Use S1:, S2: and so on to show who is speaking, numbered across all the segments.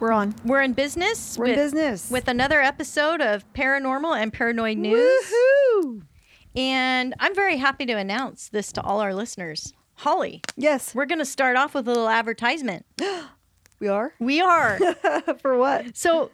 S1: We're on.
S2: We're in business.
S1: We're
S2: with,
S1: in business.
S2: with another episode of Paranormal and Paranoid News.
S1: Woohoo!
S2: And I'm very happy to announce this to all our listeners. Holly,
S1: Yes,
S2: we're going to start off with a little advertisement.
S1: we are.
S2: We are.
S1: For what?
S2: so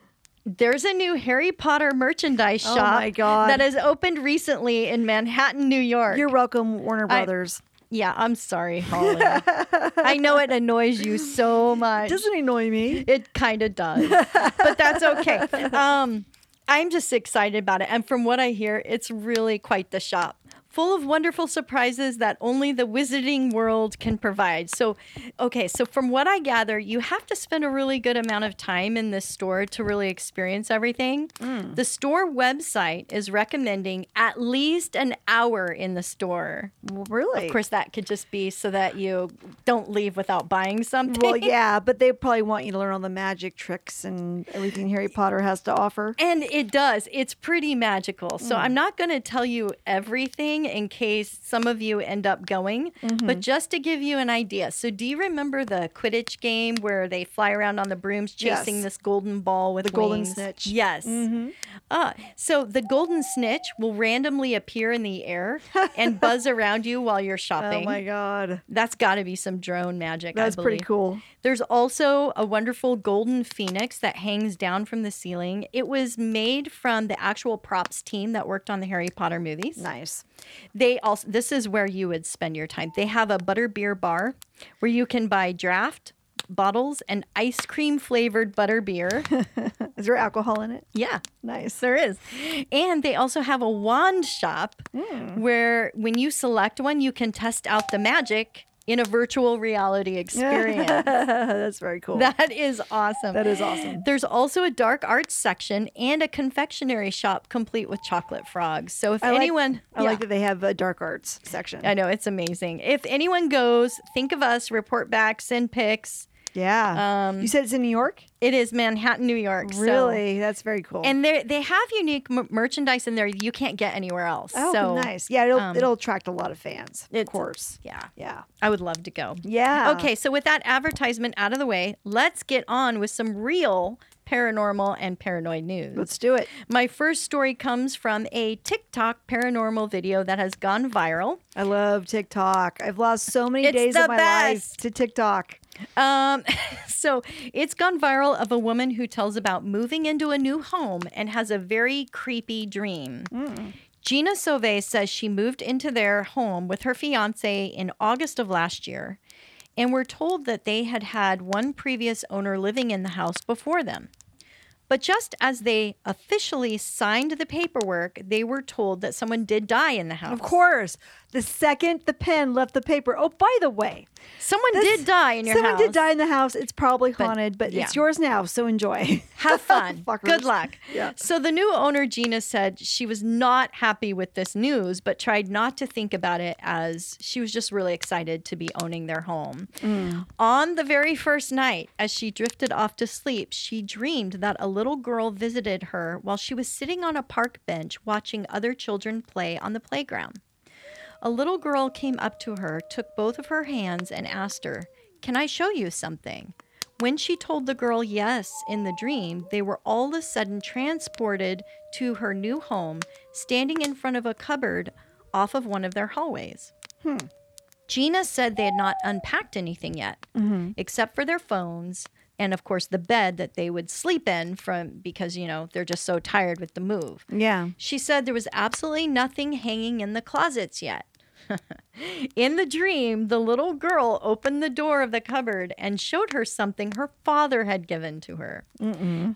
S2: there's a new Harry Potter merchandise
S1: Oh
S2: shop
S1: my God.
S2: that has opened recently in Manhattan, New York.
S1: You're welcome, Warner
S2: I-
S1: Brothers.
S2: Yeah, I'm sorry, Holly. I know it annoys you so much.
S1: Doesn't annoy me.
S2: It kind of does, but that's okay. Um, I'm just excited about it. And from what I hear, it's really quite the shop. Full of wonderful surprises that only the wizarding world can provide. So, okay, so from what I gather, you have to spend a really good amount of time in this store to really experience everything. Mm. The store website is recommending at least an hour in the store.
S1: Really?
S2: Of course, that could just be so that you don't leave without buying something.
S1: Well, yeah, but they probably want you to learn all the magic tricks and everything Harry Potter has to offer.
S2: And it does. It's pretty magical. So mm. I'm not going to tell you everything in case some of you end up going, but just to give you an idea. So do you remember the Quidditch game where they fly around on the brooms chasing
S1: Yes.
S2: this golden ball with
S1: The golden snitch.
S2: Yes. Uh, so the golden snitch will randomly appear in the air and buzz around you while you're shopping.
S1: Oh my god,
S2: That's got to be some drone magic. I
S1: that's pretty cool.
S2: There's also a wonderful golden phoenix that hangs down from the ceiling. It was made from the actual props team that worked on the Harry Potter movies.
S1: Nice.
S2: They also this is where you would spend your time. They have a butterbeer bar where you can buy draft bottles and ice cream flavored butterbeer.
S1: Is there alcohol in it?
S2: yeah.
S1: Nice.
S2: There is. And they also have a wand shop
S1: Hmm.
S2: where when you select one, you can test out the magic in a virtual reality experience.
S1: that's very cool.
S2: That is awesome.
S1: That is awesome.
S2: There's also a dark arts section and a confectionery shop complete with chocolate frogs. So if
S1: I like-
S2: anyone,
S1: I
S2: Yeah.
S1: like that they have a dark arts section.
S2: I know it's amazing. If anyone goes, think of us, report back, send pics.
S1: Yeah.
S2: Um,
S1: you said it's in New York?
S2: It is Manhattan, New York. so-
S1: Really? That's very cool.
S2: and they they have unique m- merchandise in there you can't get anywhere else.
S1: oh,
S2: so
S1: nice. Yeah, it'll
S2: um,
S1: it'll attract a lot of fans. Of course.
S2: yeah,
S1: Yeah.
S2: I would love to go.
S1: Yeah.
S2: Okay, so with that advertisement out of the way, let's get on with some real paranormal and paranoid news.
S1: Let's do it.
S2: My first story comes from a TikTok paranormal video that has gone viral.
S1: I love TikTok. I've lost so many
S2: It's
S1: days of my life to TikTok.
S2: Um, so it's gone viral of a woman who tells about moving into a new home and has a very creepy dream. Gina Sauve says she moved into their home with her fiance in August of last year, and we're told that they had had one previous owner living in the house before them. But just as they officially signed the paperwork, they were told that someone did die in the house.
S1: Of course. The second the pen left the paper. Oh, by the way,
S2: Someone
S1: this-
S2: did die in your
S1: someone
S2: house.
S1: Someone did die in the house. It's probably haunted, but
S2: yeah.
S1: it's yours now, so enjoy.
S2: Have fun. Good luck.
S1: Yeah.
S2: So the new owner, Gina, said she was not happy with this news, but tried not to think about it as she was just really excited to be owning their home.
S1: Mm.
S2: On the very first night, as she drifted off to sleep, she dreamed that a little girl visited her while she was sitting on a park bench watching other children play on the playground. A little girl came up to her, took both of her hands, and asked her, Can I show you something? When she told the girl yes in the dream, they were all of a sudden transported to her new home, standing in front of a cupboard off of one of their hallways. Hmm. Gina said they had not unpacked anything yet, mm-hmm. except for their phones and, of course, the bed that they would sleep in from because, you know, they're just so tired with the move.
S1: yeah.
S2: She said there was absolutely nothing hanging in the closets yet. In the dream, the little girl opened the door of the cupboard and showed her something her father had given to her.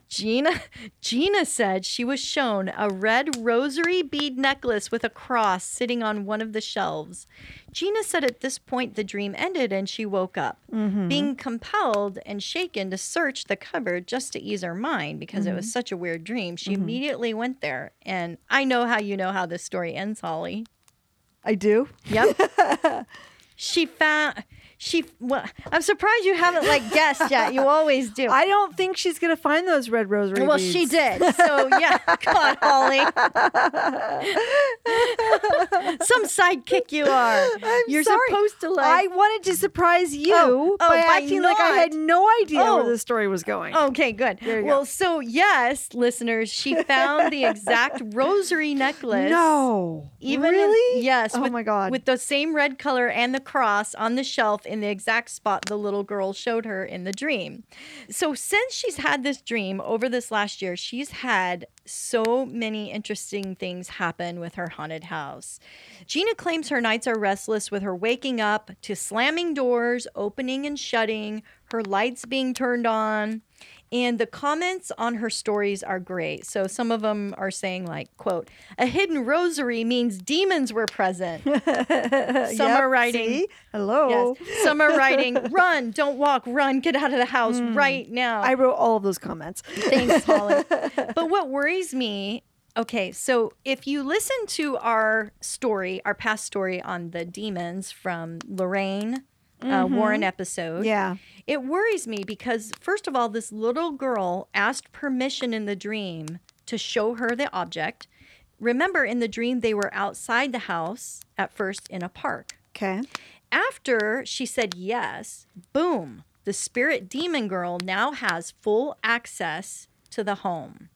S2: Gina Gina said she was shown a red rosary bead necklace with a cross sitting on one of the shelves. Gina said at this point the dream ended and she woke up, mm-hmm. being compelled and shaken to search the cupboard just to ease her mind because it was mm-hmm. such a weird dream. She mm-hmm. immediately went there, and I know how you know how this story ends, Holly.
S1: I do.
S2: Yep. she found she. Well, I'm surprised you haven't like guessed yet. You always do.
S1: I don't think she's gonna find those red rosary
S2: well,
S1: beads.
S2: she did. So yeah, come on, Holly. Some sidekick you are.
S1: I'm
S2: You're
S1: sorry.
S2: supposed to like.
S1: I wanted to surprise you
S2: Oh, oh,
S1: by acting like I had no idea
S2: Oh.
S1: where the story was going.
S2: Okay, good. Well,
S1: go.
S2: so yes, listeners, she found the exact rosary necklace.
S1: no,
S2: Even in-
S1: really?
S2: yes.
S1: Oh
S2: with,
S1: my god.
S2: With the same red color and the cross on the shelf in the exact spot the little girl showed her in the dream. So since she's had this dream over this last year, she's had so many interesting things happen with her haunted house. Gina claims her nights are restless with her waking up to slamming doors, opening and shutting, her lights being turned on. And the comments on her stories are great. So some of them are saying like, quote, a hidden rosary means demons were present. Some
S1: Yep,
S2: are writing
S1: see? Hello.
S2: Yes. Some are writing, run, don't walk, run, get out of the house hmm. right now.
S1: I wrote all of those comments.
S2: Thanks, Holly. but what worries me, okay, so if you listen to our story, our past story on the demons from Lorraine uh, Warren episode,
S1: Yeah.
S2: it worries me because, first of all, this little girl asked permission in the dream to show her the object. Remember, in the dream, they were outside the house at first in a park.
S1: Okay.
S2: After she said yes, boom, the spirit demon girl now has full access to the home.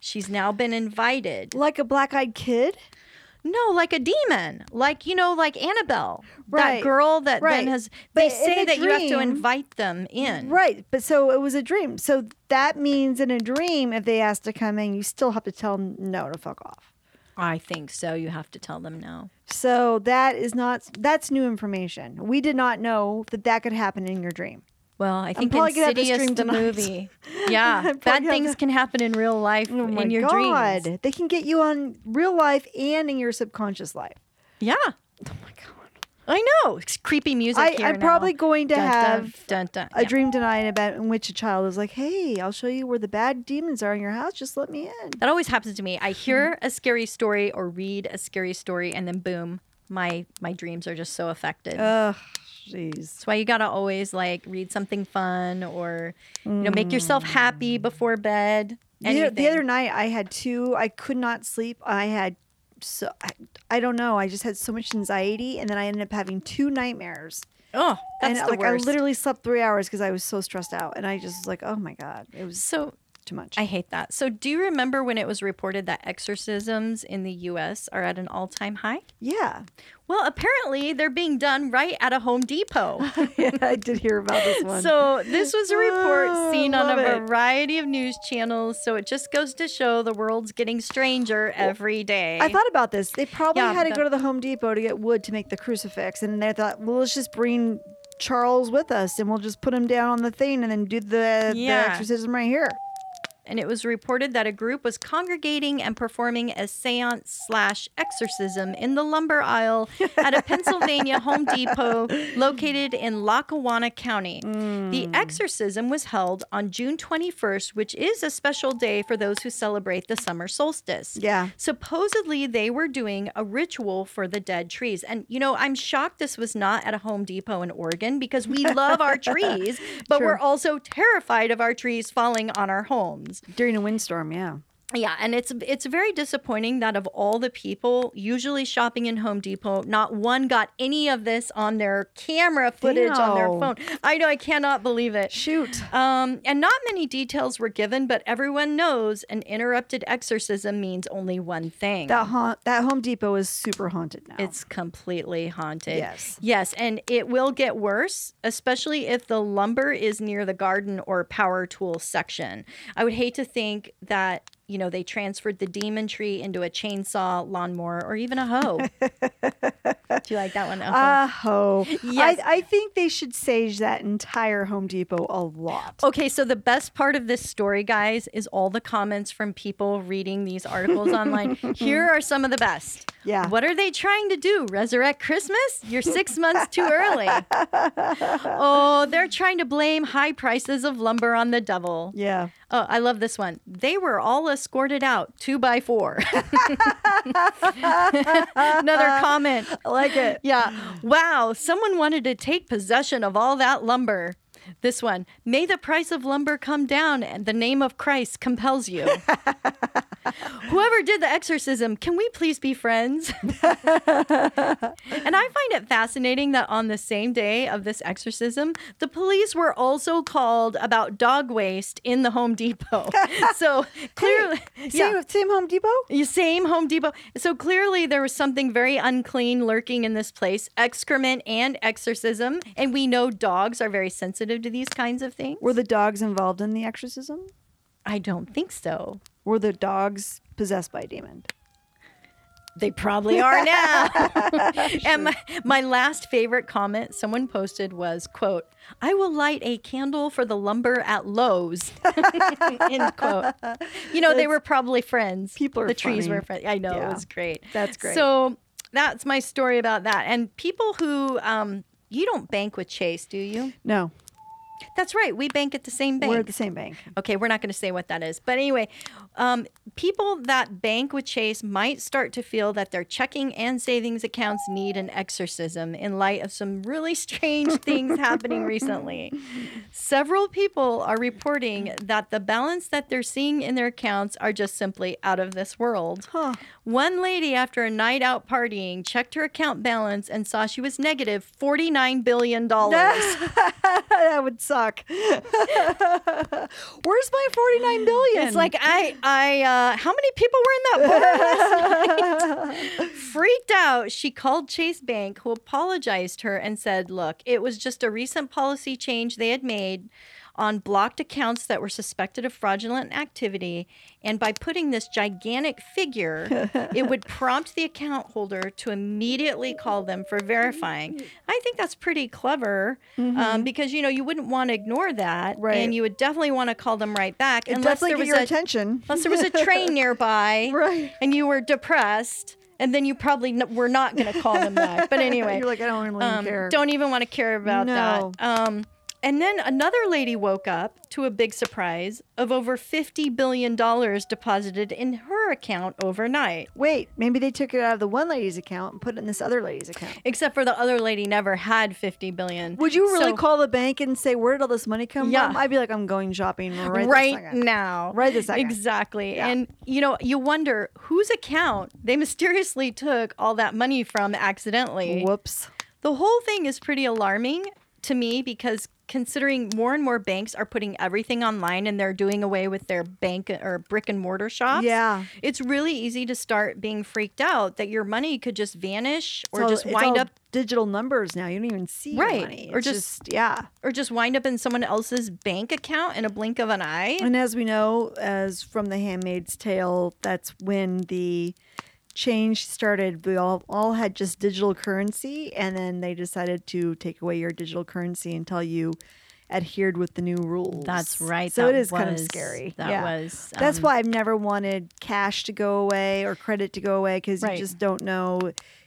S2: She's now been invited.
S1: Like a black-eyed kid.
S2: No, like a demon. Like, you know, like Annabelle.
S1: Right,
S2: That girl that
S1: right.
S2: then has
S1: But
S2: they say that you have to invite them in.
S1: Right. But so it was a dream. So that means in a dream, if they ask to come in, you still have to tell them no to fuck off.
S2: I think so. You have to tell them no.
S1: So that is not that's new information. We did not know that that could happen in your dream.
S2: Well, I think
S1: probably gonna have this
S2: Insidious the movie. Yeah, bad things can happen in real life
S1: Oh my
S2: in your
S1: god.
S2: dreams.
S1: They can get you on real life and in your subconscious life.
S2: Yeah.
S1: Oh my god.
S2: I know. It's creepy music
S1: I, I'm probably going to
S2: Dun, dun,
S1: have
S2: dun, dun.
S1: a
S2: Yeah.
S1: dream tonight about in which a child is like, "Hey, I'll show you where the bad demons are in your house. Just let me in."
S2: That always happens to me. I hear hmm. a scary story or read a scary story, and then boom, my my dreams are just so affected.
S1: Ugh, jeez.
S2: That's why you gotta always like read something fun or you know make yourself mm. happy before bed.
S1: The, the other night, I had two. I could not sleep. I had so I, I don't know. I just had so much anxiety, and then I ended up having two nightmares.
S2: oh, that's
S1: and
S2: the
S1: like
S2: worst.
S1: I literally slept three hours because I was so stressed out, and I just was like, "Oh my god, it was
S2: so
S1: too much."
S2: I hate that. So do you remember when it was reported that exorcisms in the U.S. are at an all-time high?
S1: yeah,
S2: Well, apparently they're being done right at a Home Depot.
S1: yeah, I did hear about this one.
S2: So this was a report
S1: Oh,
S2: seen on a
S1: it.
S2: variety of news channels. So it just goes to show the world's getting stranger every day.
S1: I thought about this. They probably
S2: Yeah,
S1: had to
S2: the-
S1: go to the Home Depot to get wood to make the crucifix, and they thought, "Well, let's just bring Charles with us, and we'll just put him down on the thing, and then do the,
S2: Yeah.
S1: the exorcism right here."
S2: And it was reported that a group was congregating and performing a seance slash exorcism in the lumber aisle at a Pennsylvania Home Depot located in Lackawanna County. The hmm. exorcism was held on June 21st, which is a special day for those who celebrate the summer solstice.
S1: Yeah.
S2: Supposedly, they were doing a ritual for the dead trees. And, you know, I'm shocked this was not at a Home Depot in Oregon because we love our trees, but
S1: True.
S2: we're also terrified of our trees falling on our homes.
S1: During a windstorm, yeah.
S2: Yeah, and it's it's very disappointing that of all the people usually shopping in Home Depot, not one got any of this on their camera footage on their phone. I know, I cannot believe it.
S1: Shoot.
S2: Um, and not many details were given, but everyone knows an interrupted exorcism means only one thing.
S1: That haunt, that Home Depot is super haunted now.
S2: It's completely haunted.
S1: Yes.
S2: Yes, and it will get worse, especially if the lumber is near the garden or power tool section. I would hate to think that you know, they transferred the demon tree into a chainsaw, lawnmower, or even a hoe. Do you like that one? A hoe.
S1: Ah, ho.
S2: Yes.
S1: I, I think they should sage that entire Home Depot a lot.
S2: Okay, so the best part of this story, guys, is all the comments from people reading these articles online. Here are some of the best.
S1: Yeah.
S2: What are they trying to do? Resurrect Christmas? You're six months too early. Oh, they're trying to blame high prices of lumber on the devil.
S1: Yeah.
S2: Oh, I love this one. They were all escorted out two by four. Another comment.
S1: I like it.
S2: Yeah. Wow. Someone wanted to take possession of all that lumber. This one. May the price of lumber come down and the name of Christ compels you. Whoever did the exorcism, can we please be friends? and I find it fascinating that on the same day of this exorcism, the police were also called about dog waste in the Home Depot. so clearly,
S1: Same, same Home Depot?
S2: same Home Depot. So clearly there was something very unclean lurking in this place, excrement and exorcism. And we know dogs are very sensitive to these kinds of things.
S1: Were the dogs involved in the exorcism?
S2: I don't think so.
S1: Were the dogs possessed by a demon?
S2: They probably are now. and my, my last favorite comment someone posted was, quote, I will light a candle for the lumber at Lowe's. End quote. You know, they were probably friends.
S1: People are
S2: the trees
S1: funny.
S2: were friends. I know,
S1: Yeah.
S2: it was great.
S1: That's great.
S2: So that's my story about that. And people who um you don't bank with Chase, do you?
S1: No.
S2: That's right. We bank at the same bank.
S1: We're at the same bank.
S2: Okay, we're not going to say what that is. But anyway, um, people that bank with Chase might start to feel that their checking and savings accounts need an exorcism in light of some really strange things happening recently. Several people are reporting that the balance that they're seeing in their accounts are just simply out of this world.
S1: Huh.
S2: One lady, after a night out partying, checked her account balance and saw she was negative $49 billion.
S1: that would suck. Where's my 49 billion?
S2: It's like I, I, uh, how many people were in that bar last night? Freaked out, she called Chase Bank, who apologized her and said, "Look, it was just a recent policy change they had made on blocked accounts that were suspected of fraudulent activity, and by putting this gigantic figure, it would prompt the account holder to immediately call them for verifying." I think that's pretty clever um, because you know you wouldn't want to ignore that,
S1: Right.
S2: and you would definitely want to call them right back
S1: it
S2: unless there was
S1: your
S2: a
S1: attention.
S2: unless there was a train nearby
S1: Right.
S2: and you were depressed and then you probably n- were not going to call them back but anyway
S1: You're like, I don't really
S2: um,
S1: care.
S2: don't even want to care about
S1: No.
S2: that um, and then another lady woke up to a big surprise of over $50 billion deposited in her account overnight
S1: Wait, maybe they took it out of the one lady's account and put it in this other lady's account.
S2: except for the other lady never had 50 billion
S1: Would you really
S2: So,
S1: call the bank and say, where did all this money come
S2: Yeah.
S1: from? I'd be like, I'm going shopping right,
S2: right
S1: second."
S2: now.
S1: Right this second.
S2: Exactly.
S1: Yeah.
S2: And you know, you wonder whose account they mysteriously took all that money from accidentally.
S1: Whoops.
S2: The whole thing is pretty alarming to me because considering more and more banks are putting everything online and they're doing away with their bank uh, or brick and mortar shops.
S1: Yeah.
S2: It's really easy to start being freaked out that your money could just vanish or
S1: all-
S2: just wind up
S1: digital numbers now. You don't even see
S2: Right. Or
S1: It's
S2: just-
S1: yeah.
S2: or just wind up in someone else's bank account in a blink of an eye.
S1: And as we know, as from The Handmaid's Tale, that's when the change started. We all all had just digital currency, and then they decided to take away your digital currency until you adhered with the new rules.
S2: That's right.
S1: So
S2: that
S1: it is kind of scary.
S2: That
S1: yeah.
S2: was.
S1: That's
S2: um,
S1: why I've never wanted cash to go away or credit to go away because
S2: Right.
S1: you just don't know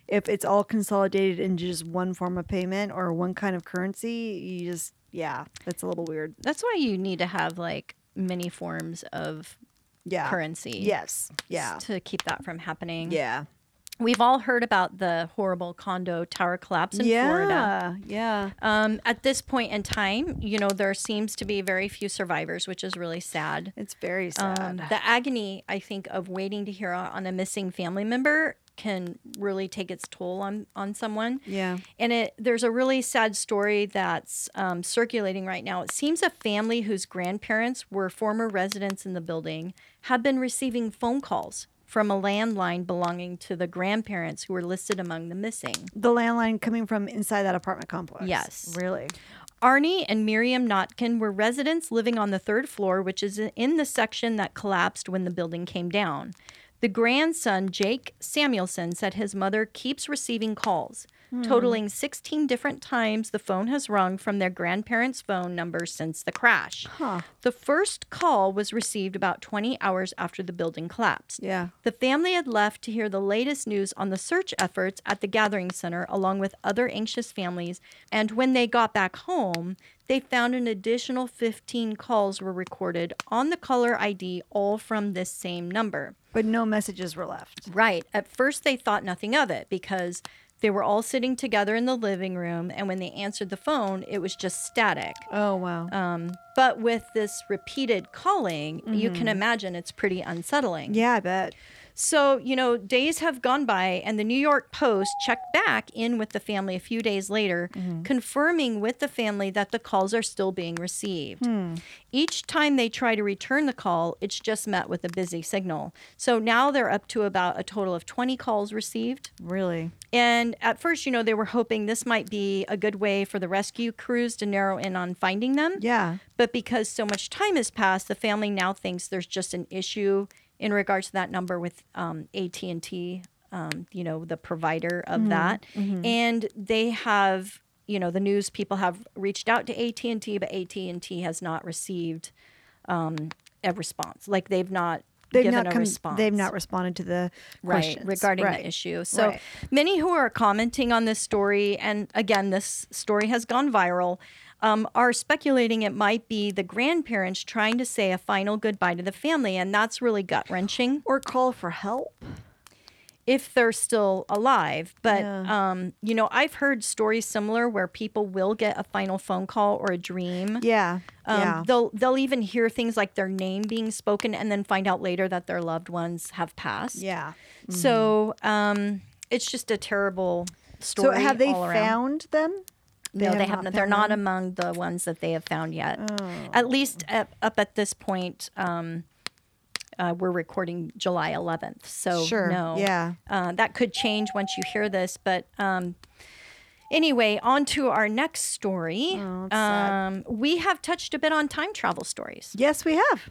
S1: if it's all consolidated into just one form of payment or one kind of currency. You just, yeah, that's a little weird.
S2: That's why you need to have like many forms of
S1: Yeah.
S2: currency.
S1: Yes. Yeah.
S2: To keep that from happening.
S1: Yeah.
S2: We've all heard about the horrible condo tower collapse in Florida.
S1: Yeah.
S2: Um, at this point in time, you know, there seems to be very few survivors, which is really sad.
S1: It's very sad.
S2: Um, the agony, I think, of waiting to hear on a missing family member can really take its toll on on someone.
S1: yeah.
S2: And it there's a really sad story that's um, circulating right now. It seems a family whose grandparents were former residents in the building have been receiving phone calls from a landline belonging to the grandparents who were listed among the missing.
S1: The landline coming from inside that apartment complex.
S2: Yes.
S1: Really?
S2: Arnie and Miriam Notkin were residents living on the third floor, which is in the section that collapsed when the building came down. The grandson, Jake Samuelson, said his mother keeps receiving calls. Hmm. Totaling 16 different times, the phone has rung from their grandparents' phone number since the crash.
S1: Huh.
S2: The first call was received about 20 hours after the building collapsed.
S1: Yeah.
S2: The family had left to hear the latest news on the search efforts at the Gathering Center, along with other anxious families. And when they got back home, they found an additional 15 calls were recorded on the caller ID, all from this same number.
S1: But no messages were left.
S2: Right. At first, they thought nothing of it because they were all sitting together in the living room. And when they answered the phone, it was just static.
S1: Oh wow.
S2: Um, but with this repeated calling, you can mm-hmm. imagine it's pretty unsettling.
S1: yeah, I bet.
S2: So, you know, days have gone by, and the New York Post checked back in with the family a few days later, mm-hmm. confirming with the family that the calls are still being received. Hmm. Each time they try to return the call, it's just met with a busy signal. So now they're up to about a total of 20 calls received.
S1: Really.
S2: And at first, you know, they were hoping this might be a good way for the rescue crews to narrow in on finding them.
S1: Yeah.
S2: But because so much time has passed, the family now thinks there's just an issue in regards to that number with um, AT and T, um, you know, the provider of that, and they have, you know, the news people have reached out to AT and T, but AT and T has not received um, a response. Like they've not.
S1: They've
S2: given
S1: not come,
S2: response
S1: They've not responded to the
S2: right regarding
S1: Right.
S2: the issue. So
S1: Right.
S2: many who are commenting on this story, and again, this story has gone viral, um, are speculating it might be the grandparents trying to say a final goodbye to the family, and that's really gut wrenching
S1: Or call for help.
S2: if they're still alive. But
S1: Yeah.
S2: um, you know, I've heard stories similar where people will get a final phone call or a dream.
S1: Yeah.
S2: Um,
S1: yeah.
S2: They'll they'll even hear things like their name being spoken, and then find out later that their loved ones have passed.
S1: Yeah.
S2: So um, it's just a terrible story.
S1: So have they found them?
S2: No,
S1: have
S2: they
S1: not
S2: haven't. They're not among the ones that they have found yet.
S1: Oh.
S2: At least up, up at this point, um, uh, we're recording July 11th. So
S1: Sure.
S2: no,
S1: Yeah.
S2: uh, that could change once you hear this. But um, anyway, on to our next story.
S1: Oh,
S2: um, we have touched a bit on time travel stories.
S1: Yes, we have.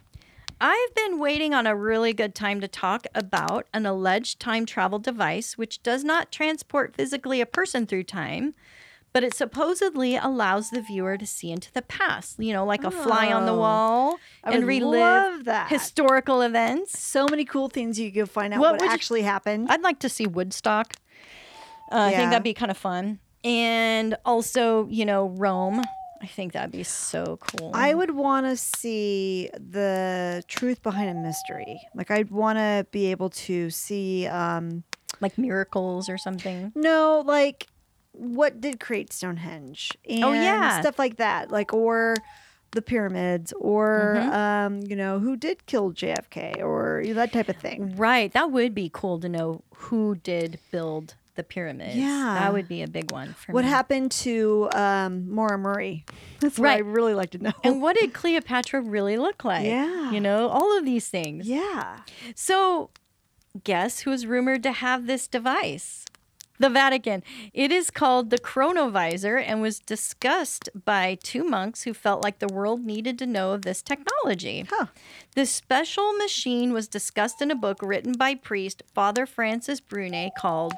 S2: I've been waiting on a really good time to talk about an alleged time travel device which does not transport physically a person through time, but it supposedly allows the viewer to see into the past, you know, like a fly on the
S1: Oh,
S2: wall
S1: I
S2: and relive historical events.
S1: So many cool things you could find out
S2: What
S1: what,
S2: would you-
S1: actually happened.
S2: I'd like to see Woodstock. Uh, I think that'd be kind of fun. And also, you know, Rome. I think that'd be so cool.
S1: I would want to see the truth behind a mystery. Like I'd want to be able to see um
S2: like miracles or something.
S1: no, like what did create Stonehenge and
S2: Oh, yeah.
S1: stuff like that. Like or the pyramids or
S2: Mhm.
S1: um you know who did kill JFK or you know, that type of thing.
S2: Right. That would be cool to know who did build the pyramids.
S1: Yeah.
S2: That would be a big one for
S1: What
S2: me.
S1: happened to um Maura Murray? That's what I really like to know.
S2: And what did Cleopatra really look like?
S1: Yeah.
S2: You know, all of these things.
S1: yeah.
S2: So, guess who's rumored to have this device? The Vatican. It is called the Chronovisor and was discussed by two monks who felt like the world needed to know of this technology.
S1: Huh.
S2: This special machine was discussed in a book written by priest Father Francis Brunet called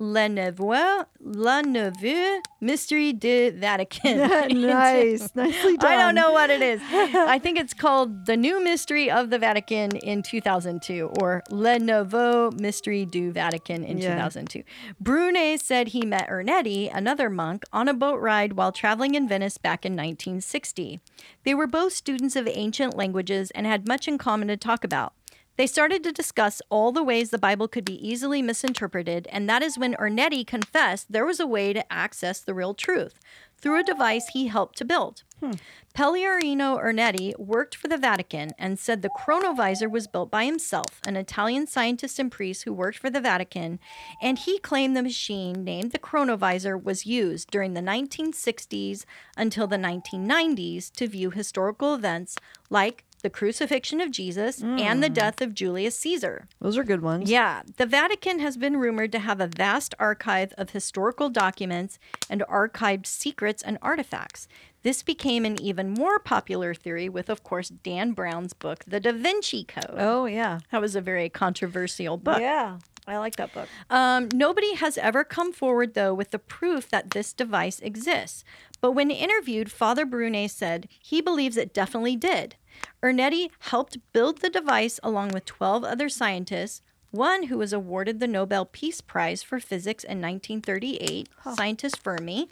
S2: Le Nouveau, Le Nouveau Mystery de Vatican.
S1: nice. Nicely done.
S2: I don't know what it is. I think it's called The New Mystery of the Vatican in 2002 or Le Nouveau Mystery du Vatican in
S1: Yeah.
S2: 2002. Brunet said he met Ernetti, another monk, on a boat ride while traveling in Venice back in 1960. They were both students of ancient languages and had much in common to talk about. They started to discuss all the ways the Bible could be easily misinterpreted, and that is when Ernetti confessed there was a way to access the real truth through a device he helped to build. Hmm. Pellegrino Ernetti worked for the Vatican and said the chronovisor was built by himself, an Italian scientist and priest who worked for the Vatican, and he claimed the machine named the chronovisor was used during the 1960s until the 1990s to view historical events like the crucifixion of Jesus and the death of Julius Caesar.
S1: Those are good ones.
S2: Yeah, the Vatican has been rumored to have a vast archive of historical documents and archived secrets and artifacts. This became an even more popular theory with, of course, Dan Brown's book, The Da Vinci Code.
S1: Oh yeah.
S2: That was a very controversial book.
S1: Yeah. I like that book.
S2: Um, nobody has ever come forward, though, with the proof that this device exists. But when interviewed, Father Brunet said he believes it definitely did. Ernetti helped build the device along with 12 other scientists, one who was awarded the Nobel Peace Prize for Physics in 1938, scientist Fermi,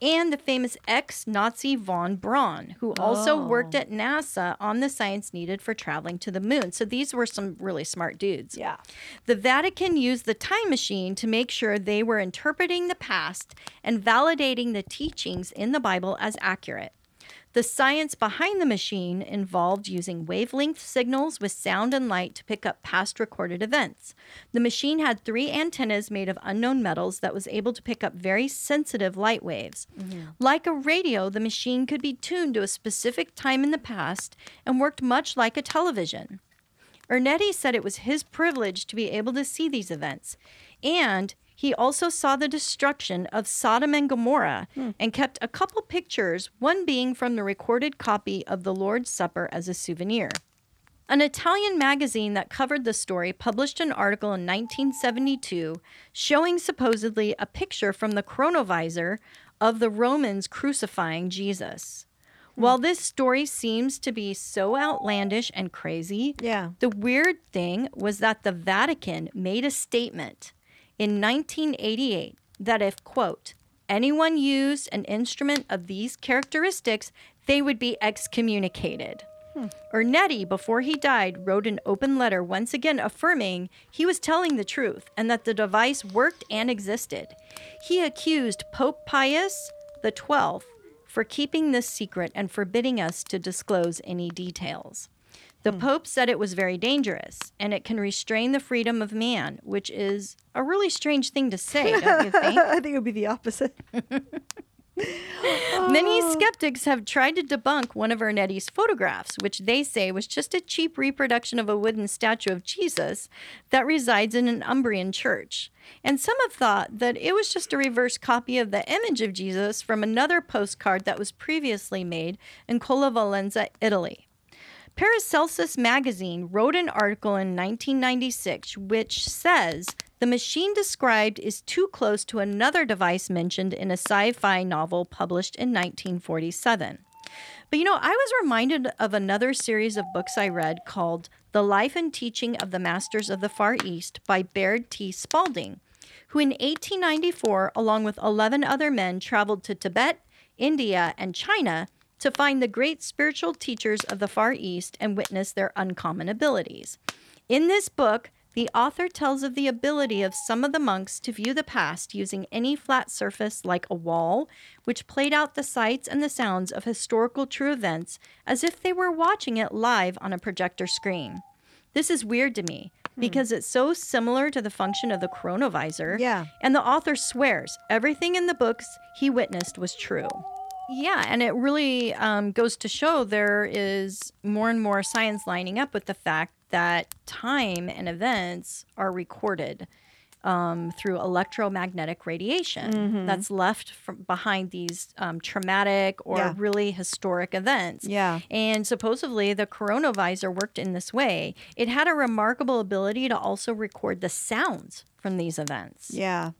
S2: and the famous ex Nazi von Braun, who also oh. worked at NASA on the science needed for traveling to the moon. So these were some really smart dudes.
S1: Yeah.
S2: The Vatican used the time machine to make sure they were interpreting the past and validating the teachings in the Bible as accurate. The science behind the machine involved using wavelength signals with sound and light to pick up past recorded events. The machine had three antennas made of unknown metals that was able to pick up very sensitive light waves. Mm-hmm. Like a radio, the machine could be tuned to a specific time in the past and worked much like a television. Ernetti said it was his privilege to be able to see these events. And he also saw the destruction of Sodom and Gomorrah hmm. and kept a couple pictures, one being from the recorded copy of the Lord's Supper as a souvenir. An Italian magazine that covered the story published an article in 1972 showing supposedly a picture from the chronovisor of the Romans crucifying Jesus. Hmm. While this story seems to be so outlandish and crazy,
S1: Yeah.
S2: the weird thing was that the Vatican made a statement in 1988 that if, quote, anyone used an instrument of these characteristics, they would be excommunicated. Hmm. Ernetti, before he died, wrote an open letter once again affirming he was telling the truth and that the device worked and existed. He accused Pope Pius XII for keeping this secret and forbidding us to disclose any details. The hmm. Pope said it was very dangerous and it can restrain the freedom of man, which is a really strange thing to say, don't you think?
S1: I think it would be the opposite.
S2: Many oh. skeptics have tried to debunk one of Ernetti's photographs, which they say was just a cheap reproduction of a wooden statue of Jesus that resides in an Umbrian church. And some have thought that it was just a reverse copy of the image of Jesus from another postcard that was previously made in Collevalenza, Italy. Paracelsus magazine wrote an article in 1996 which says the machine described is too close to another device mentioned in a sci fi novel published in 1947. But you know, I was reminded of another series of books I read called The Life and Teaching of the Masters of the Far East by Baird T. Spalding, who in 1894, along with 11 other men, traveled to Tibet, India, and China to find the great spiritual teachers of the Far East and witness their uncommon abilities. In this book, the author tells of the ability of some of the monks to view the past using any flat surface like a wall, which played out the sights and the sounds of historical true events as if they were watching it live on a projector screen. This is weird to me hmm. because it's so similar to the function of the chronovisor.
S1: Yeah.
S2: And the author swears everything in the books he witnessed was true. Yeah, and it really um, goes to show there is more and more science lining up with the fact that time and events are recorded um, through electromagnetic radiation that's left behind these um, traumatic or
S1: Yeah.
S2: really historic events.
S1: Yeah.
S2: And supposedly the chronovisor worked in this way. It had a remarkable ability to also record the sounds from these events.
S1: Yeah.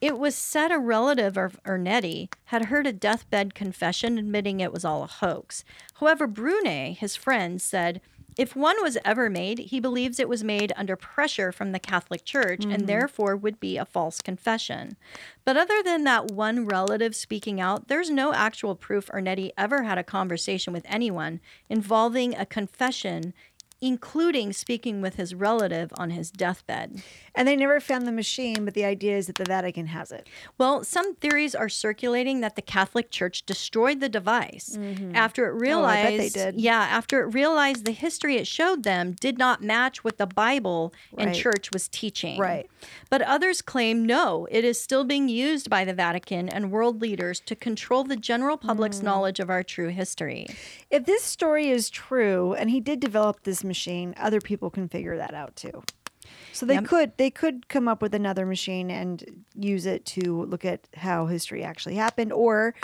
S2: It was said a relative of Ernetti had heard a deathbed confession admitting it was all a hoax. However, Brunet, his friend, said if one was ever made, he believes it was made under pressure from the Catholic Church and mm. therefore would be a false confession. But other than that one relative speaking out, there's no actual proof Ernetti ever had a conversation with anyone involving a confession, including speaking with his relative on his deathbed.
S1: And they never found the machine, but the idea is that the Vatican has it.
S2: Well, some theories are circulating that the Catholic Church destroyed the device mm-hmm. after it
S1: Oh, I
S2: realized.
S1: bet they did.
S2: Yeah, after it realized the history it showed them did not match what the Bible and Church was teaching.
S1: Right.
S2: But others claim no, it is still being used by the Vatican and world leaders to control the general public's mm. knowledge of our true history.
S1: If this story is true and he did develop this machine, other people can figure that out too. So they could they could come up with another machine and use it to look at how history actually happened or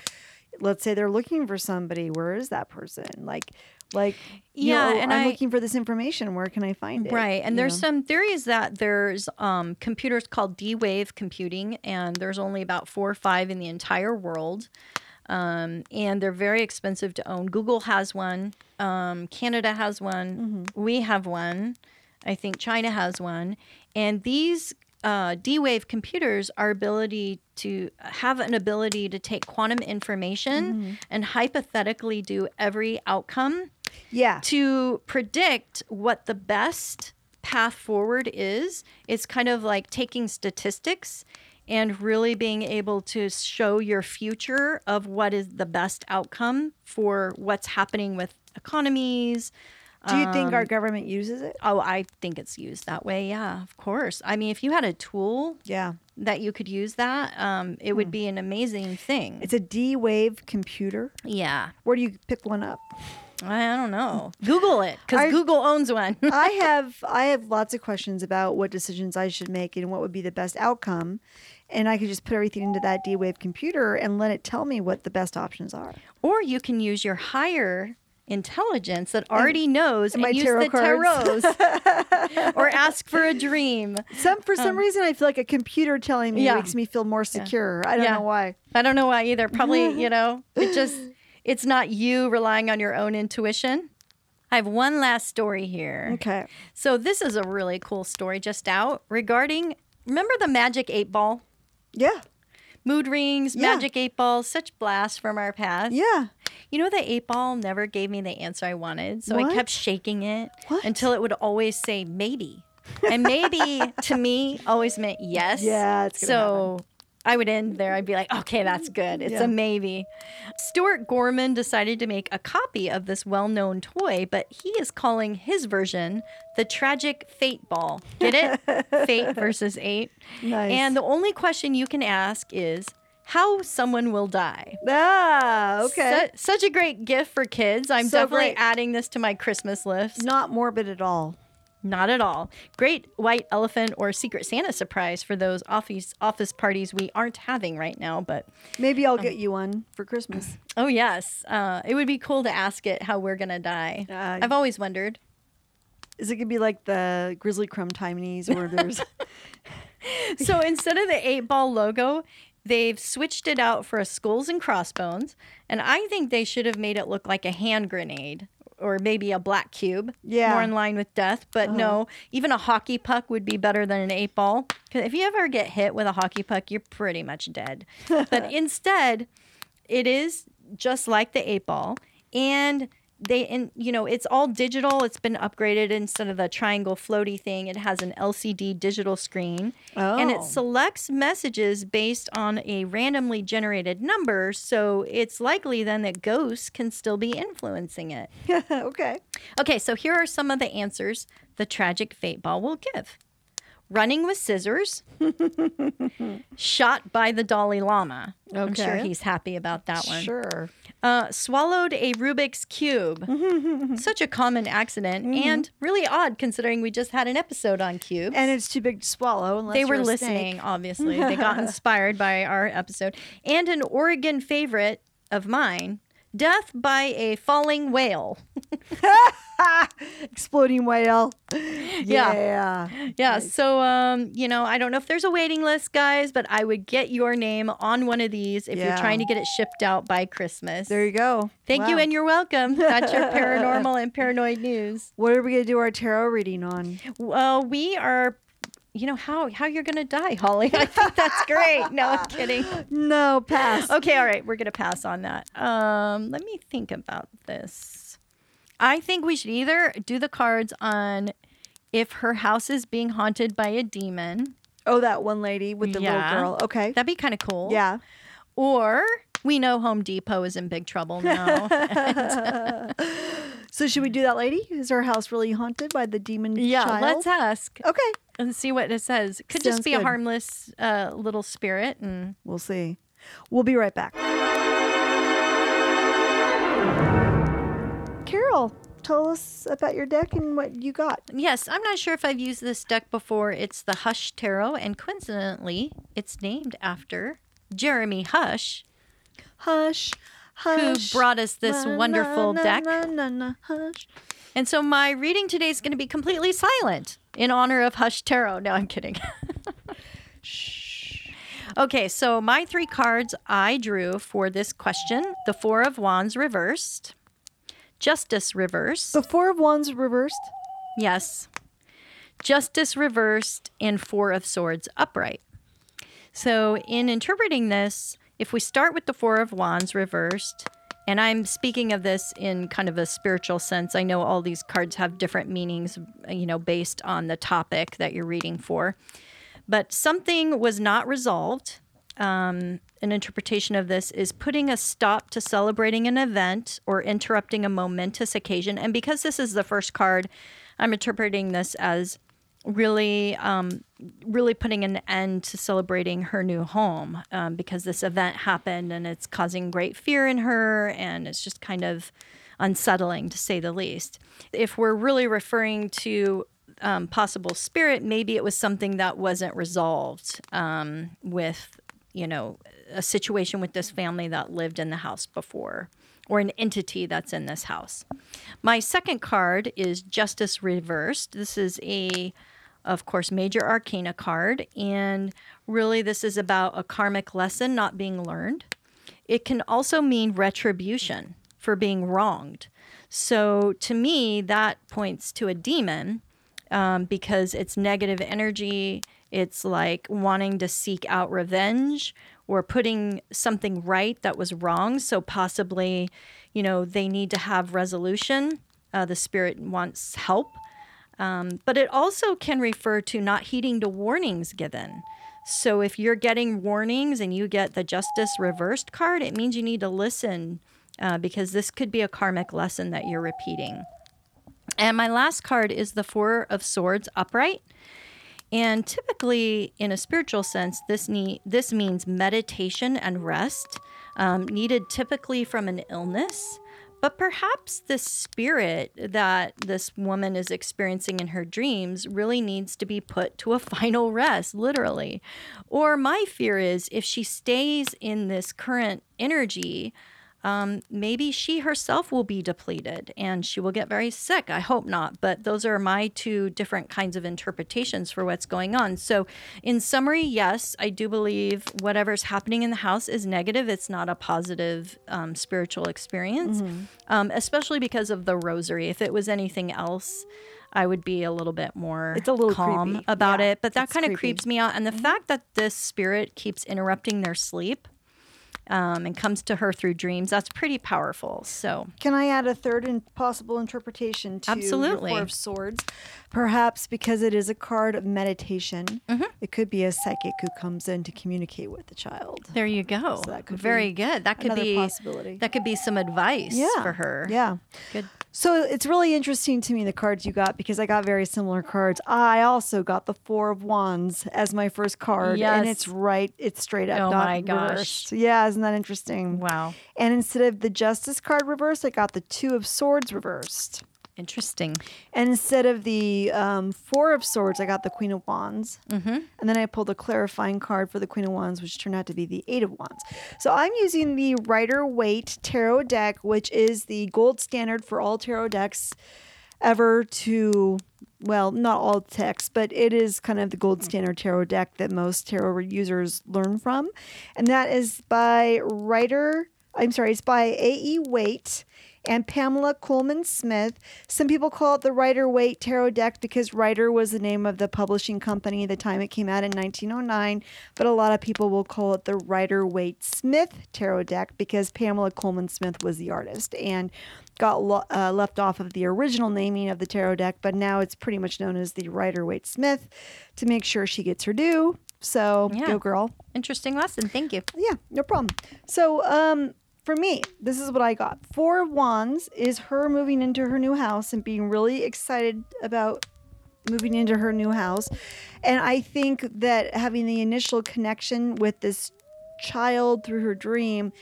S1: let's say they're looking for somebody. Where is that person? Like, like you
S2: Yeah,
S1: know,
S2: and
S1: I'm
S2: I-
S1: looking for this information. Where can I find it?
S2: Right. And
S1: You
S2: there's
S1: know?
S2: some theories that there's um, computers called D wave computing, and there's only about four or five in the entire world. Um, and they're very expensive to own. Google has one, um, Canada has one, we have one, I think China has one. And these uh, D wave computers are ability to have an ability to take quantum information and hypothetically do every outcome
S1: yeah.
S2: to predict what the best path forward is it's kind of like taking statistics and really being able to show your future of what is the best outcome for what's happening with economies
S1: Do you think
S2: um,
S1: our government uses it?
S2: oh i think it's used that way yeah of course i mean if you had a tool
S1: Yeah.
S2: that you could use that um, it would be an amazing thing
S1: It's a D wave computer.
S2: yeah
S1: Where do you pick one up?
S2: i don't know google it because google owns one
S1: I have I have lots of questions about what decisions I should make and what would be the best outcome. And I could just put everything into that D wave computer and let it tell me what the best options are.
S2: Or you can use your higher intelligence that already knows and,
S1: my
S2: use
S1: tarot
S2: the tarots. or ask for a dream.
S1: Some for some reason I feel like a computer telling me
S2: Um, Yeah.
S1: makes me feel more secure. I don't
S2: Yeah.
S1: know why.
S2: I don't know why either. Probably, you know, it just it's not you relying on your own intuition. I have one last story here.
S1: Okay.
S2: So this is a really cool story just out regarding remember the magic 8 ball?
S1: Yeah.
S2: Mood rings,
S1: Yeah.
S2: magic 8 balls, such blast from our past.
S1: Yeah.
S2: You know, the eight ball never gave me the answer I wanted. So I kept shaking it
S1: What?
S2: until it would always say maybe. And maybe to me always meant yes.
S1: Yeah,
S2: So I would end there. I'd be like, okay, that's good. It's
S1: Yeah.
S2: a maybe. Stuart Gorman decided to make a copy of this well known toy, but he is calling his version the tragic fate ball. Get it? fate versus eight.
S1: Nice.
S2: And the only question you can ask is how someone will die.
S1: Ah, okay.
S2: Su- such a great gift for kids. I'm
S1: So
S2: definitely
S1: great.
S2: adding this to my Christmas list.
S1: Not morbid at all.
S2: Not at all. Great white elephant or secret Santa surprise for those office office parties we aren't having right now. But
S1: Maybe
S2: Um,
S1: I'll get you one for Christmas.
S2: oh yes, uh, it would be cool to ask it how we're gonna die.
S1: Uh,
S2: I've always wondered.
S1: Is it gonna be like the Grizzly Crumb Timies where there's
S2: So instead of the eight ball logo, they've switched it out for a skulls and crossbones, and I think they should have made it look like a hand grenade. Or maybe a black cube,
S1: Yeah.
S2: more in line with death. But no, oh. even a hockey puck would be better than an eight ball. Because if you ever get hit with a hockey puck, you're pretty much dead. but instead, it is just like the eight ball, and they and you know it's all digital. It's been upgraded instead of the triangle floaty thing. It has an LCD digital screen, and it
S1: Oh.
S2: selects messages based on a randomly generated number. So it's likely then that ghosts can still be influencing it.
S1: okay.
S2: Okay, so here are some of the answers the tragic fate ball will give. Running with scissors, shot by the Dalai Lama. Okay. I'm sure he's happy about that one.
S1: Sure.
S2: Uh, swallowed a Rubik's Cube. Such a common accident
S1: Mm-hmm.
S2: and really odd considering we just had an episode on cubes.
S1: And it's too big to swallow unless
S2: they were listening,
S1: snake.
S2: obviously. They got inspired by our episode. And an Oregon favorite of mine death by a falling whale.
S1: Exploding whale.
S2: Yeah.
S1: Yeah.
S2: Yeah, so um, you know, I don't know if there's a waiting list, guys, but I would get your name on one of these if you're trying to get it shipped out by Christmas.
S1: There you go.
S2: Thank you, and you're welcome. That's your paranormal and paranoid news.
S1: What are we gonna do our tarot reading on?
S2: Well, we are. You know how how you're gonna die, Holly? I think that's great. No, I'm kidding.
S1: No, pass.
S2: Okay, all right, we're gonna pass on that. Um, let me think about this. I think we should either do the cards on if her house is being haunted by a demon.
S1: Oh, that one lady with the
S2: Yeah.
S1: little girl. Okay.
S2: That'd be kind of cool.
S1: yeah.
S2: Or we know Home Depot is in big trouble now.
S1: So should we do that lady? Is her house really haunted by the demon
S2: yeah,
S1: child?
S2: let's ask
S1: Okay.
S2: and see what it says. Could just
S1: Sounds
S2: be a harmless uh, little spirit. And
S1: We'll see. We'll be right back. Tell us about your deck and what you got.
S2: yes, I'm not sure if I've used this deck before. It's the Hush Tarot, and coincidentally, it's named after Jeremy Hush.
S1: Hush, hush.
S2: Who brought us this
S1: Na,
S2: wonderful
S1: na,
S2: deck.
S1: Na, hush.
S2: And so my reading today is going to be completely silent in honor of Hush Tarot. No, I'm kidding. okay, so my three cards I drew for this question the Four of Wands reversed, Justice reversed.
S1: The Four of Wands reversed.
S2: Yes. Justice reversed and Four of Swords upright. So, in interpreting this, if we start with the Four of Wands reversed, and I'm speaking of this in kind of a spiritual sense, I know all these cards have different meanings, you know, based on the topic that you're reading for. But something was not resolved. Um, an interpretation of this is putting a stop to celebrating an event or interrupting a momentous occasion. And because this is the first card, I'm interpreting this as really um, really putting an end to celebrating her new home um, because this event happened and it's causing great fear in her and it's just kind of unsettling to say the least if we're really referring to um, possible spirit maybe it was something that wasn't resolved um, with you know a situation with this family that lived in the house before or an entity that's in this house my second card is justice reversed this is a of course, major arcana card. And really, this is about a karmic lesson not being learned. It can also mean retribution for being wronged. So to me, that points to a demon um, because it's negative energy. It's like wanting to seek out revenge or putting something right that was wrong. So possibly, you know, they need to have resolution. Uh, the spirit wants help um, but it also can refer to not heeding to warnings given. So if you're getting warnings and you get the justice reversed card, it means you need to listen uh, because this could be a karmic lesson that you're repeating. And my last card is the Four of Swords upright. And typically, in a spiritual sense, this need, this means meditation and rest, um, needed typically from an illness. But perhaps the spirit that this woman is experiencing in her dreams really needs to be put to a final rest, literally. Or my fear is if she stays in this current energy, um, maybe she herself will be depleted and she will get very sick. I hope not, but those are my two different kinds of interpretations for what's going on. So, in summary, yes, I do believe whatever's happening in the house is negative. It's not a positive um, spiritual experience, um, especially because of the rosary. If it was anything else, I would be a little bit more
S1: It's a little
S2: calm
S1: creepy.
S2: about
S1: Yeah,
S2: it. But that kind of creeps me out. And the fact that this spirit keeps interrupting their sleep um, and comes to her through dreams, that's pretty powerful. So,
S1: Can I add a third and possible interpretation to
S2: Absolutely.
S1: Four of Swords? Perhaps because it is a card of meditation,
S2: Mm-hmm.
S1: it could be a psychic who comes in to communicate with the child.
S2: there you go.
S1: So that could
S2: Very good. That could be
S1: possibility.
S2: That could be some advice
S1: Yeah,
S2: for her.
S1: Yeah.
S2: Good.
S1: So it's really interesting to me the cards you got because I got very similar cards. I also got the Four of Wands as my first card, and it's right. It's straight up.
S2: Oh
S1: not
S2: my gosh.
S1: reversed. Yeah, isn't that interesting?
S2: Wow.
S1: And instead of the Justice card reversed, I got the Two of Swords reversed.
S2: Interesting.
S1: And instead of the um, Four of Swords, I got the Queen of Wands. Mm-hmm. And then I pulled a clarifying card for the Queen of Wands, which turned out to be the Eight of Wands. So I'm using the Rider Waite Tarot deck, which is the gold standard for all tarot decks ever to, well, not all decks, but it is kind of the gold standard tarot deck that most tarot users learn from. And that is by writer, I'm sorry, it's by A.E. Waite and Pamela Colman Smith. Some people call it the Rider Waite Tarot deck because Rider was the name of the publishing company the time it came out in 1909. But a lot of people will call it the Rider Waite Smith Tarot deck because Pamela Colman Smith was the artist and got lo- uh, left off of the original naming of the tarot deck. But now it's pretty much known as the Rider Waite Smith to make sure she gets her due. So
S2: Yeah.
S1: go girl.
S2: Interesting lesson. Thank you.
S1: Yeah, no problem. So, um, for me, this is what I got. Four of Wands is her moving into her new house and being really excited about moving into her new house. And I think that having the initial connection with this child through her dream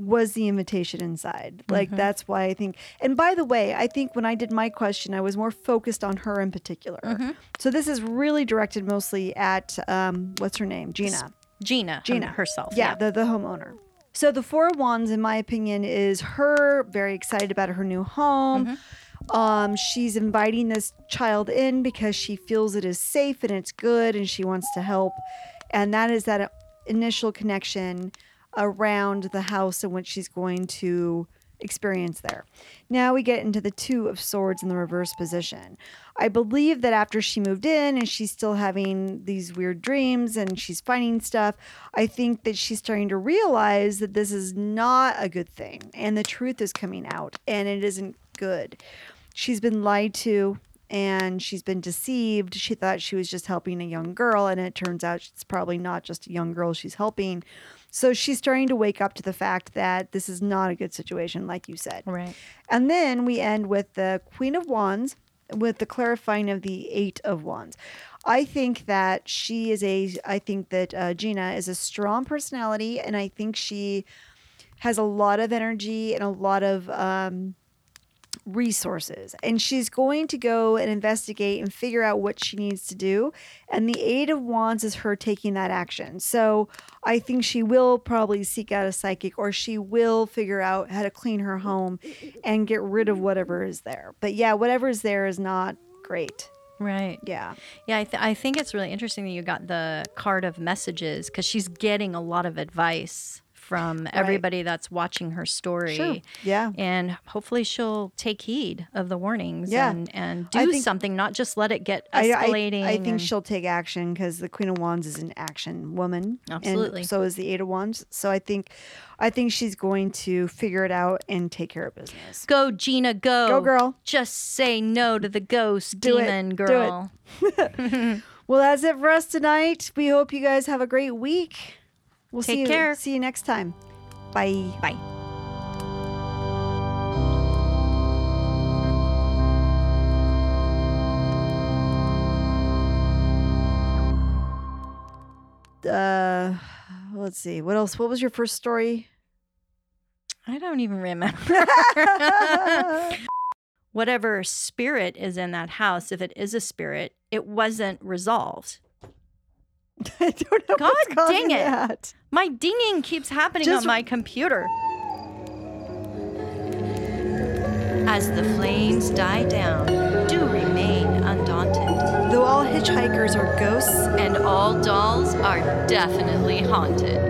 S1: was the invitation inside. Like that's why I think. And by the way, I think when I did my question, I was more focused on her in particular. So this is really directed mostly at um, what's her name, Gina.
S2: Gina.
S1: Gina
S2: herself.
S1: Yeah, the the homeowner. So the Four of Wands, in my opinion, is her very excited about her new home. Um, she's inviting this child in because she feels it is safe and it's good and she wants to help. And that is that initial connection around the house and what she's going to experience there. Now we get into the Two of Swords in the reverse position. I believe that after she moved in and she's still having these weird dreams and she's finding stuff, I think that she's starting to realize that this is not a good thing and the truth is coming out and it isn't good. She's been lied to and she's been deceived. She thought she was just helping a young girl, and it turns out it's probably not just a young girl she's helping. So she's starting to wake up to the fact that this is not a good situation, like you said.
S2: Right.
S1: And then we end with the Queen of Wands with the clarifying of the Eight of Wands. I think that she is a, I think that uh, Gina is a strong personality, and I think she has a lot of energy and a lot of um, resources. And she's going to go and investigate and figure out what she needs to do. And the Eight of Wands is her taking that action. So I think she will probably seek out a psychic or she will figure out how to clean her home and get rid of whatever is there. But yeah, whatever is there is not great.
S2: Right.
S1: Yeah.
S2: Yeah, I, th- I think it's really interesting that you got the card of messages because she's getting a lot of advice from everybody that's watching her story.
S1: Sure. Yeah.
S2: And hopefully she'll take heed of the warnings
S1: Yeah.
S2: and, and do
S1: think-
S2: something, not just let it get
S1: I, I-
S2: escalating.
S1: I, think
S2: and-
S1: she'll take action because the Queen of Wands is an action woman.
S2: Absolutely.
S1: And so is the Eight of Wands. So I think I think she's going to figure it out and take care of business.
S2: Go, Gina, go.
S1: Go, girl.
S2: Just say no to the ghost
S1: Do
S2: demon
S1: Do it.
S2: girl.
S1: Well, that's it for us tonight. We hope you guys have a great week. We'll
S2: Take
S1: see you,
S2: care.
S1: See you next time. Bye.
S2: Bye.
S1: Uh, let's see. What else? What was your first story?
S2: I don't even remember. Whatever spirit is in that house, if it is a spirit, it wasn't resolved.
S1: I don't know.
S2: God dang it.
S1: that.
S2: My dinging keeps happening
S1: Just-
S2: on my computer. As the flames die down, do remain undaunted.
S1: Though all hitchhikers are ghosts,
S3: And all dolls are definitely haunted.